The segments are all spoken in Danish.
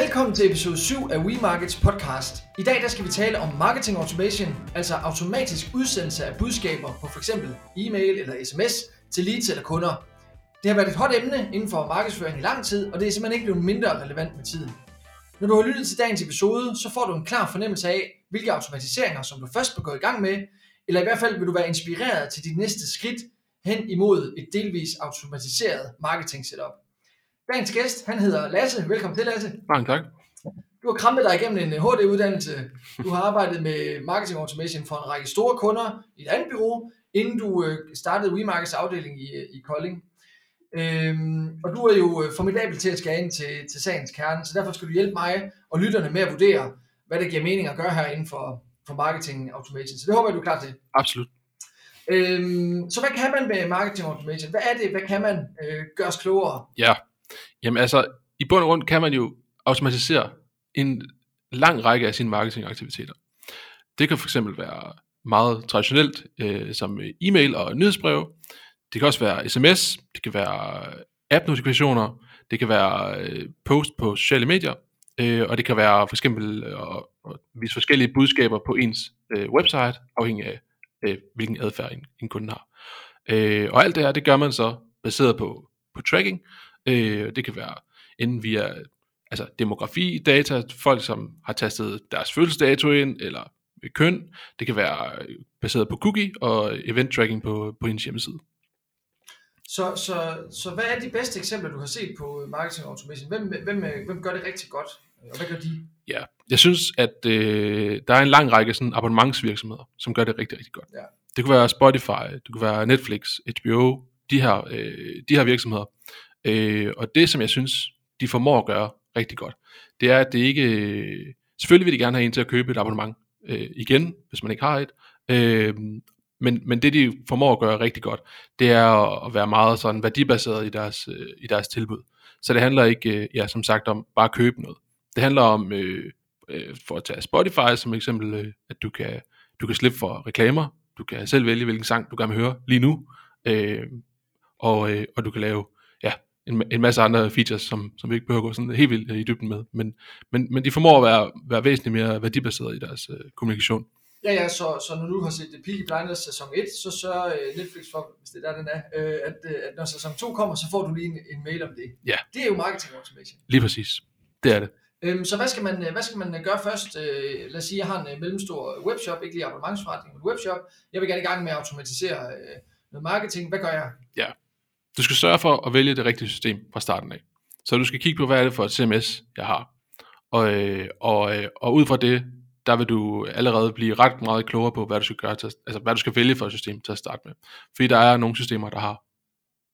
Velkommen til episode 7 af WeMarkets podcast. I dag der skal vi tale om marketing automation, altså automatisk udsendelse af budskaber på f.eks. e-mail eller sms til leads eller kunder. Det har været et hot emne inden for markedsføring i lang tid, og det er simpelthen ikke blevet mindre relevant med tiden. Når du har lyttet til dagens episode, så får du en klar fornemmelse af, hvilke automatiseringer, som du først vil gå i gang med, eller i hvert fald vil du være inspireret til dit næste skridt hen imod et delvis automatiseret marketing setup. Dagens gæst, han hedder Lasse. Velkommen til, Lasse. Mange tak. Du har krampet dig igennem en HD-uddannelse. Du har arbejdet med marketing automation for en række store kunder i et andet bureau, inden du øh, startede WeMarkets afdeling i, i Kolding. Øhm, og du er jo øh, formidabel til at skære ind til, til sagens kerne, så derfor skal du hjælpe mig og lytterne med at vurdere, hvad det giver mening at gøre her inden for, for marketing automation. Så det håber jeg, du er klar til. Absolut. Øhm, så hvad kan man med marketing automation? Hvad er det? Hvad kan man øh, gøre os klogere? Ja, jamen altså, i bund og grund kan man jo automatisere en lang række af sine marketingaktiviteter. Det kan fx være meget traditionelt, øh, som e-mail og nyhedsbreve. Det kan også være sms, det kan være øh, app-notifikationer, det kan være øh, post på sociale medier, øh, og det kan være for eksempel øh, at vise forskellige budskaber på ens øh, website, afhængig af øh, hvilken adfærd en, en kunde har. Øh, og alt det her, det gør man så baseret på, på tracking. Øh, det kan være enten via altså demografi, data, folk som har tastet deres fødselsdato ind, eller køn. Det kan være baseret på cookie og event tracking på, på ens hjemmeside. Så, så, så hvad er de bedste eksempler, du har set på marketing automation? Hvem, hvem, hvem gør det rigtig godt, og hvad gør de? Ja, jeg synes, at øh, der er en lang række sådan abonnementsvirksomheder, som gør det rigtig, rigtig godt. Ja. Det kunne være Spotify, det kunne være Netflix, HBO, de her, øh, de her virksomheder. Øh, og det, som jeg synes, de formår at gøre rigtig godt, det er, at det ikke... Selvfølgelig vil de gerne have en til at købe et abonnement øh, igen, hvis man ikke har et. Øh, men, men det, de formår at gøre rigtig godt, det er at være meget sådan værdibaseret i deres, øh, i deres tilbud. Så det handler ikke, øh, ja, som sagt, om bare at købe noget. Det handler om, øh, øh, for at tage Spotify som eksempel, øh, at du kan, du kan slippe for reklamer, du kan selv vælge, hvilken sang du gerne vil høre lige nu, øh, og, øh, og du kan lave en, en masse andre features, som, som vi ikke behøver at gå sådan helt vildt i dybden med, men, men, men de formår at være, være væsentligt mere værdibaseret i deres øh, kommunikation. Ja, ja, så, så når du har set Peaky Blinders sæson 1, så sørger øh, Netflix for, hvis det er der, den er, øh, at, øh, at når sæson 2 kommer, så får du lige en, en mail om det. Ja. Det er jo marketing automation. Lige præcis. Det er det. Øhm, så hvad skal, man, hvad skal man gøre først? Øh, lad os sige, jeg har en mellemstor webshop, ikke lige abonnementsforretning, men webshop. Jeg vil gerne i gang med at automatisere øh, noget marketing. Hvad gør jeg? Ja. Du skal sørge for at vælge det rigtige system fra starten af. Så du skal kigge på, hvad er det for et CMS, jeg har. Og, øh, og, øh, og ud fra det, der vil du allerede blive ret meget klogere på, hvad du skal gøre til, altså hvad du skal vælge for et system til at starte med. Fordi der er nogle systemer, der har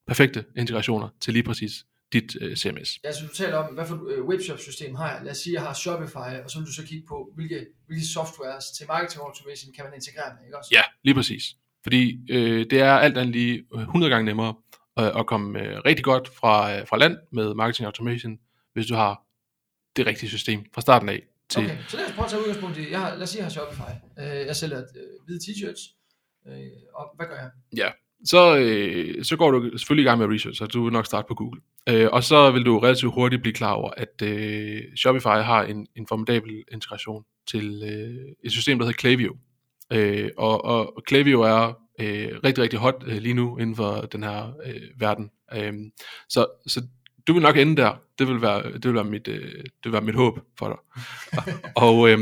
perfekte integrationer til lige præcis dit uh, CMS. Ja, så du taler om, hvad for et uh, webshop-system har jeg? Lad os sige, jeg har Shopify, og så vil du så kigge på, hvilke, hvilke softwares til marketing automation kan man integrere med, ikke også? Ja, lige præcis. Fordi øh, det er alt andet lige 100 gange nemmere øh, at komme øh, rigtig godt fra, øh, fra land med marketing automation, hvis du har det rigtige system fra starten af. Til... Okay, så lad os prøve at tage udgangspunkt i, jeg har, lad os sige, jeg har Shopify. Øh, jeg sælger øh, hvide t-shirts, øh, og hvad gør jeg? Ja, så, øh, så går du selvfølgelig i gang med research, og du vil nok starte på Google. Øh, og så vil du relativt hurtigt blive klar over, at øh, Shopify har en, en formidabel integration til øh, et system, der hedder Klaviyo. Øh, og, og, og Klaviyo er øh, rigtig, rigtig hot øh, lige nu inden for den her øh, verden. Øh, så, så du vil nok ende der. Det vil være, det vil være, mit, øh, det vil være mit håb for dig. og øh,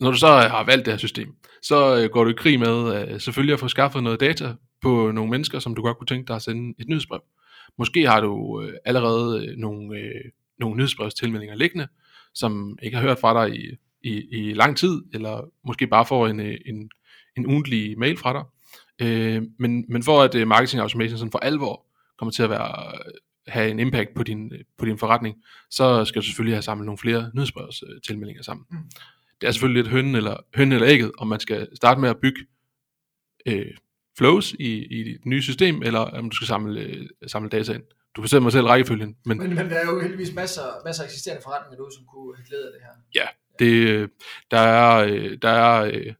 når du så har valgt det her system, så øh, går du i krig med øh, selvfølgelig at få skaffet noget data på nogle mennesker, som du godt kunne tænke dig at sende et nyhedsbrev. Måske har du øh, allerede øh, nogle, øh, nogle nyhedsbrevstilmeldinger liggende, som ikke har hørt fra dig i, i, i lang tid, eller måske bare får en, en, en ugentlig mail fra dig. Øh, men, men for at øh, marketing automation sådan for alvor kommer til at være, have en impact på din, på din forretning, så skal du selvfølgelig have samlet nogle flere nyhedsbrevstilmeldinger sammen. Mm. Det er selvfølgelig lidt hønnen eller, hønnen eller ægget, om man skal starte med at bygge øh, flows i, i dit nye system, eller om du skal samle, øh, samle data ind. Du bestemmer mig selv rækkefølgen. Men, men, men der er jo heldigvis masser, masser af eksisterende forretninger derude, som kunne have glæde af det her. Ja, det, der, er, der, er,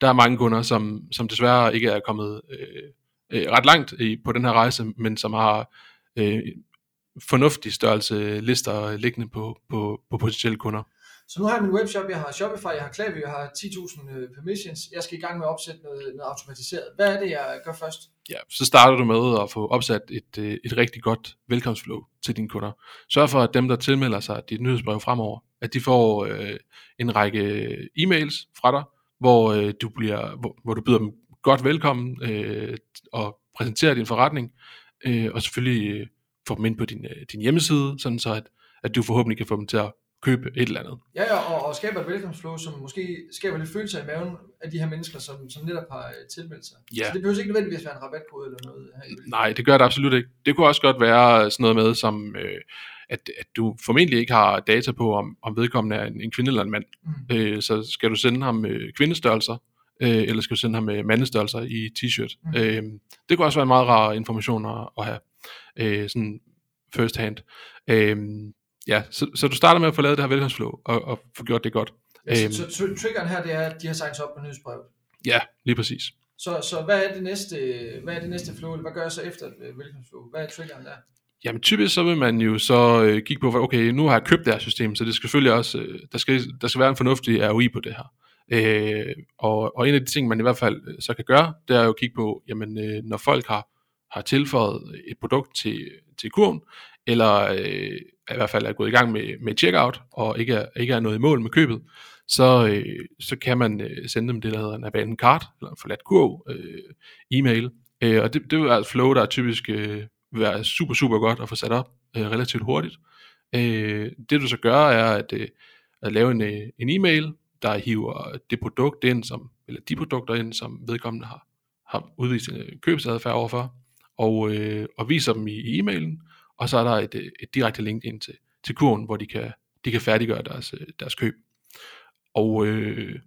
der er mange kunder, som, som desværre ikke er kommet øh, øh, ret langt i, på den her rejse, men som har øh, fornuftig størrelse lister liggende på, på, på potentielle kunder. Så nu har jeg min webshop, jeg har Shopify, jeg har Klaviyo, jeg har 10.000 øh, permissions. Jeg skal i gang med at opsætte noget, noget automatiseret. Hvad er det, jeg gør først? Ja, så starter du med at få opsat et, øh, et rigtig godt velkomstflow til dine kunder. Sørg for, at dem, der tilmelder sig dit nyhedsbrev fremover, at de får øh, en række e-mails fra dig, hvor, øh, du, bliver, hvor, hvor du byder dem godt velkommen øh, og præsenterer din forretning, øh, og selvfølgelig øh, får dem ind på din, øh, din hjemmeside, sådan så at, at du forhåbentlig kan få dem til at købe et eller andet. Ja, ja og, og skaber et velkomstflow, som måske skaber lidt følelse i maven af de her mennesker, som, som netop har øh, tilmeldt sig. Ja. Så det behøver ikke nødvendigvis være en rabatkode eller noget. Her Nej, det gør det absolut ikke. Det kunne også godt være sådan noget med, som øh, at, at du formentlig ikke har data på, om, om vedkommende er en, en kvinde eller en mand. Mm. Øh, så skal du sende ham øh, kvindestørrelser, øh, eller skal du sende ham med mandestørrelser i t-shirt. Mm. Øh, det kunne også være en meget rar information at, at have, øh, sådan first hand. Øh, ja, så, så du starter med at få lavet det her velkomstflow, og, og få gjort det godt. Ja, Øhm. så, så tr- triggeren her, det er, at de har signet sig op på nyhedsbrevet. Ja, lige præcis. Så, så hvad er det næste, hvad er det næste flow, eller hvad gør jeg så efter øh, velkomstflow? Hvad er triggeren der? Jamen typisk så vil man jo så øh, kigge på, okay, nu har jeg købt det her system, så det skal selvfølgelig også, øh, der, skal, der skal være en fornuftig ROI på det her. Øh, og, og en af de ting, man i hvert fald øh, så kan gøre, det er jo at kigge på, jamen øh, når folk har, har tilføjet et produkt til, til kurven, eller øh, i hvert fald er gået i gang med, med checkout, og ikke er, ikke er noget i mål med købet, så, øh, så kan man øh, sende dem det, der hedder en abandoned card, eller en forladt kurv, øh, e-mail. Øh, og det, det er være et flow, der typisk øh, være super, super godt at få sat op øh, relativt hurtigt. Øh, det du så gør, er at, øh, at lave en, øh, en e-mail, der hiver det produkt ind, som, eller de produkter ind, som vedkommende har, har udvist en øh, købsadfærd overfor, og, øh, og viser dem i, i e-mailen, og så er der et, øh, et direkte link ind til, til kurven, hvor de kan, de kan færdiggøre deres, øh, deres køb. Og øh,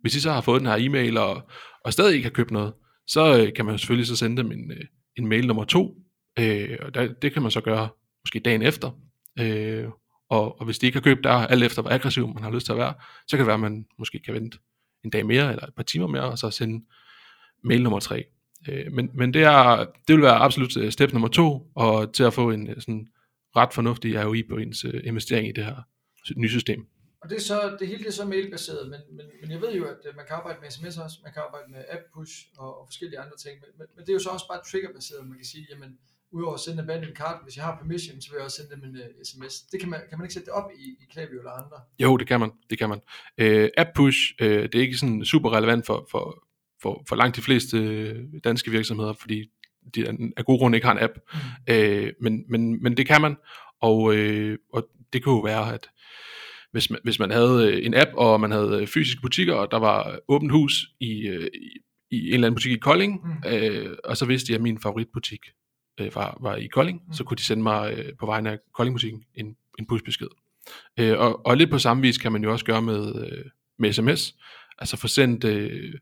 hvis de så har fået den her e-mail, og, og stadig ikke har købt noget, så øh, kan man selvfølgelig så sende dem en, en mail nummer to, øh, og der, det kan man så gøre måske dagen efter, øh, og, og hvis de ikke har købt der, alt efter hvor aggressiv man har lyst til at være, så kan det være, at man måske kan vente en dag mere, eller et par timer mere, og så sende mail nummer tre. Øh, men, men det, er, det vil være absolut øh, step nummer to, og til at få en øh, sådan ret fornuftig ROI på ens øh, investering i det her nye system. Og det, er så, det hele det er så mailbaseret, men, men, men jeg ved jo, at øh, man kan arbejde med sms også, man kan arbejde med app push og, og forskellige andre ting, men, men, men det er jo så også bare triggerbaseret, man kan sige, jamen, udover at sende en abandoned card, hvis jeg har permission, så vil jeg også sende dem en uh, sms. Det kan man, kan man ikke sætte det op i, i Klaviyo eller andre? Jo, det kan man. Det kan man. Øh, app push, øh, det er ikke sådan super relevant for, for, for, for langt de fleste øh, danske virksomheder, fordi de af- gode grunde ikke har en app. Mm. Øh, men, men, men det kan man, og, øh, og det kunne jo være, at hvis man, hvis man havde øh, en app, og man havde øh, fysiske butikker, og der var åbent hus i, øh, i, i en eller anden butik i Kolding, Mm. øh, og så vidste de, at min favoritbutik øh, var, var i Kolding, Mm. så kunne de sende mig øh, på vegne af Koldingbutikken en, en pushbesked. Øh, og, og lidt på samme vis kan man jo også gøre med, øh, med sms, altså få sendt øh,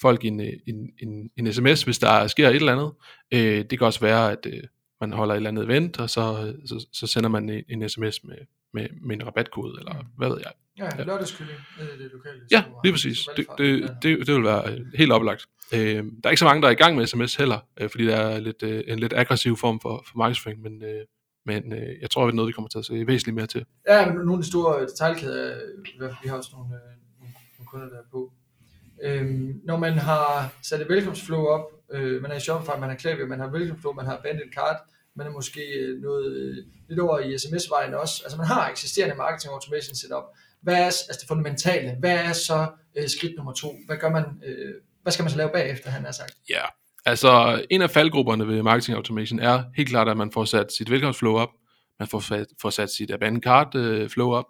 folk en, øh, en, en, en sms, hvis der sker et eller andet. Øh, det kan også være, at øh, man holder et eller andet event, og så, så, så sender man en, en sms med, med, med en rabatkode, eller Mm. hvad ved jeg. Ja, lørdagskylling nede i det lokale. Ja, lige præcis. Det, det, det, det vil være øh, helt oplagt. Øh, der er ikke så mange, der er i gang med sms heller, øh, fordi det er lidt, øh, en lidt aggressiv form for, for markedsføring, men, øh, men øh, jeg tror, det er noget, vi kommer til at se væsentligt mere til. Ja, men nogle af de store detaljkæder, øh, i hvert fald, vi har også nogle, øh, nogle, kunder, der er på. Øh, når man har sat et velkomstflow op, øh, man er i Shopify, man har Klaviyo, man har velkomstflow, man har abandoned card, man er måske øh, noget øh, lidt over i sms-vejen også. Altså man har eksisterende marketing automation setup. Hvad er altså det fundamentale? Hvad er så øh, skridt nummer to? Hvad gør man? Øh, hvad skal man så lave bagefter, han har sagt? Ja, altså en af faldgrupperne ved marketing automation er helt klart, at man får sat sit velkomstflow op, man får, fat, får sat sit abandoned cart øh, flow op,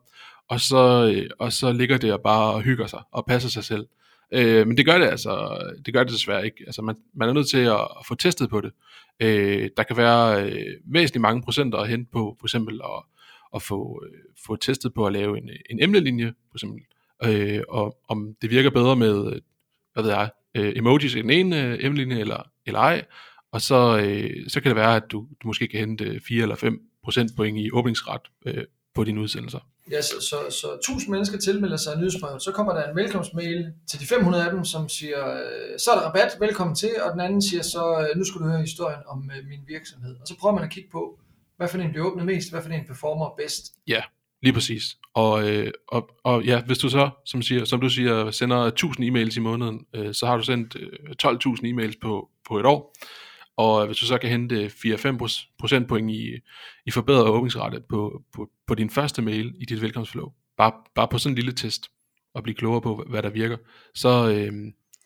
og så, øh, og så ligger det og bare og hygger sig og passer sig selv. Øh, men det gør det altså, det gør det desværre ikke. Altså man, man er nødt til at, at få testet på det. Øh, der kan være øh, væsentligt mange procenter at hente på, for eksempel at, at få, øh, få testet på at lave en, en emnelinje, for eksempel, øh, og om det virker bedre med, øh, hvad ved jeg, øh, emojis i den ene øh, emnelinje, eller, eller ej, og så, øh, så kan det være, at du, du måske kan hente 4 eller 5 procentpoint i åbningsret øh, på dine udsendelser. Ja, så, så, så 1000 mennesker tilmelder sig nyhedsbrevet, så kommer der en velkomstmail til de 500 af dem, som siger, øh, så er der rabat, velkommen til, og den anden siger så, øh, nu skal du høre historien om øh, min virksomhed. Og så prøver man at kigge på, hvad for en bliver åbnet mest, hvad for en performer bedst. Ja, lige præcis. Og, øh, og, og ja, hvis du så, som, siger, som du siger, sender 1000 e-mails i måneden, øh, så har du sendt øh, 12.000 e-mails på, på et år. Og øh, hvis du så kan hente 4-5 procentpoint i, i forbedret åbningsrate på, på, på din første mail i dit velkomstflow, bare, bare på sådan en lille test, og blive klogere på, hvad der virker, så, øh,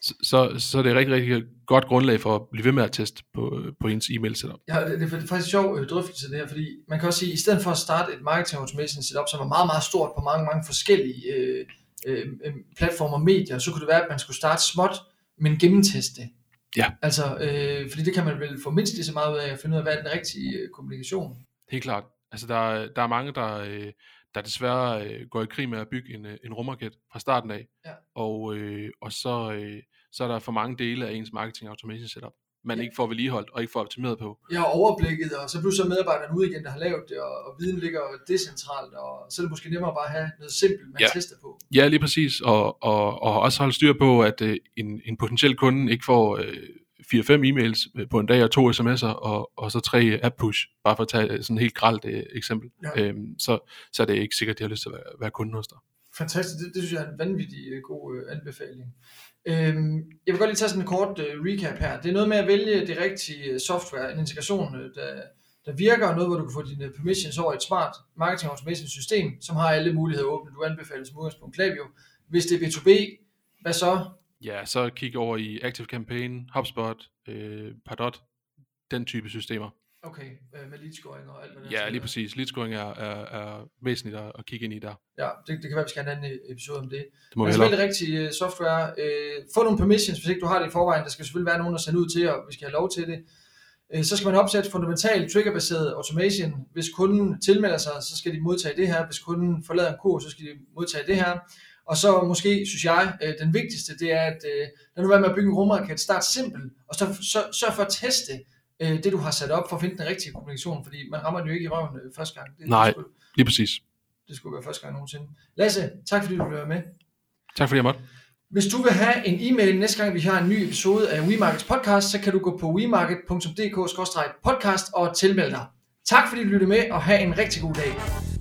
så, så er det et rigtig, rigtig godt grundlag for at blive ved med at teste på, på ens e-mail setup. Ja, det, det er faktisk en sjov øh, drøftelse det her, fordi man kan også sige, at i stedet for at starte et marketing automation setup, som er meget, meget stort på mange, mange forskellige øh, øh, øh, platformer og medier, så kunne det være, at man skulle starte småt, men gennemteste det. Ja. Altså, øh, fordi det kan man vel få mindst lige så meget ud af at finde ud af, hvad er den rigtige øh, kommunikation. Helt klart. Altså, der, der er mange, der, øh, der desværre øh, går i krig med at bygge en, øh, en rumraket fra starten af. Ja. Og, øh, og så, øh, så er der for mange dele af ens marketing automation setup, man Ja. ikke får vedligeholdt og ikke får optimeret på. Jeg har overblikket, og så pludselig er medarbejderne ude igen, der har lavet det, og, og viden ligger decentralt, og så er det måske nemmere bare at have noget simpelt, man Ja. tester på. Ja, lige præcis. Og, og, og også holde styr på, at øh, en, en potentiel kunde ikke får øh, 4-5 e-mails øh, på en dag og to sms'er, og, og så tre app-push, bare for at tage sådan et helt gralt øh, eksempel. Ja. Øhm, så, så er det ikke sikkert, at de har lyst til at være, være kunde hos dig. Fantastisk, det, det synes jeg er en vanvittig øh, god øh, anbefaling. Øhm, jeg vil godt lige tage sådan en kort øh, recap her. Det er noget med at vælge det rigtige øh, software, en integration, øh, der, der virker, og noget, hvor du kan få dine permissions over et smart marketing automation system, som har alle muligheder åbne. Du anbefaler som udgangspunkt Klaviyo. Hvis det er B2B, hvad så? Ja, så kig over i Active Campaign, HubSpot, øh, Pardot, den type systemer. Okay, øh, med lead scoring og alt hvad der Ja, lige præcis. Lead scoring er, er, er væsentligt at, at kigge ind i der. Ja, det, det kan være, vi skal have en anden øh, episode om det. Det må vi Men hellere. selvfølgelig rigtige øh, software. Øh, få nogle permissions, hvis ikke du har det i forvejen. Der skal selvfølgelig være nogen, der sender ud til, og vi skal have lov til det. Øh, så skal man opsætte fundamental triggerbaseret automation. Hvis kunden tilmelder sig, så skal de modtage det her. Hvis kunden forlader en kurs, så skal de modtage det her. Og så måske, synes jeg, øh, den vigtigste, det er, at øh, lad nu være med at bygge en rumraket. Start simpelt, og så, så sørg for at teste øh, det, du har sat op, for at finde den rigtige kommunikation. Fordi man rammer den jo ikke i røven øh, første gang. Det, Nej. Det skulle, Lige præcis. det skulle være første gang nogensinde. Lasse, tak fordi du blev med. Tak fordi jeg måtte. Hvis du vil have en e-mail næste gang, vi har en ny episode af WeMarkets podcast, så kan du gå på wemarket.dk-podcast og tilmelde dig. Tak fordi du lyttede med, og have en rigtig god dag.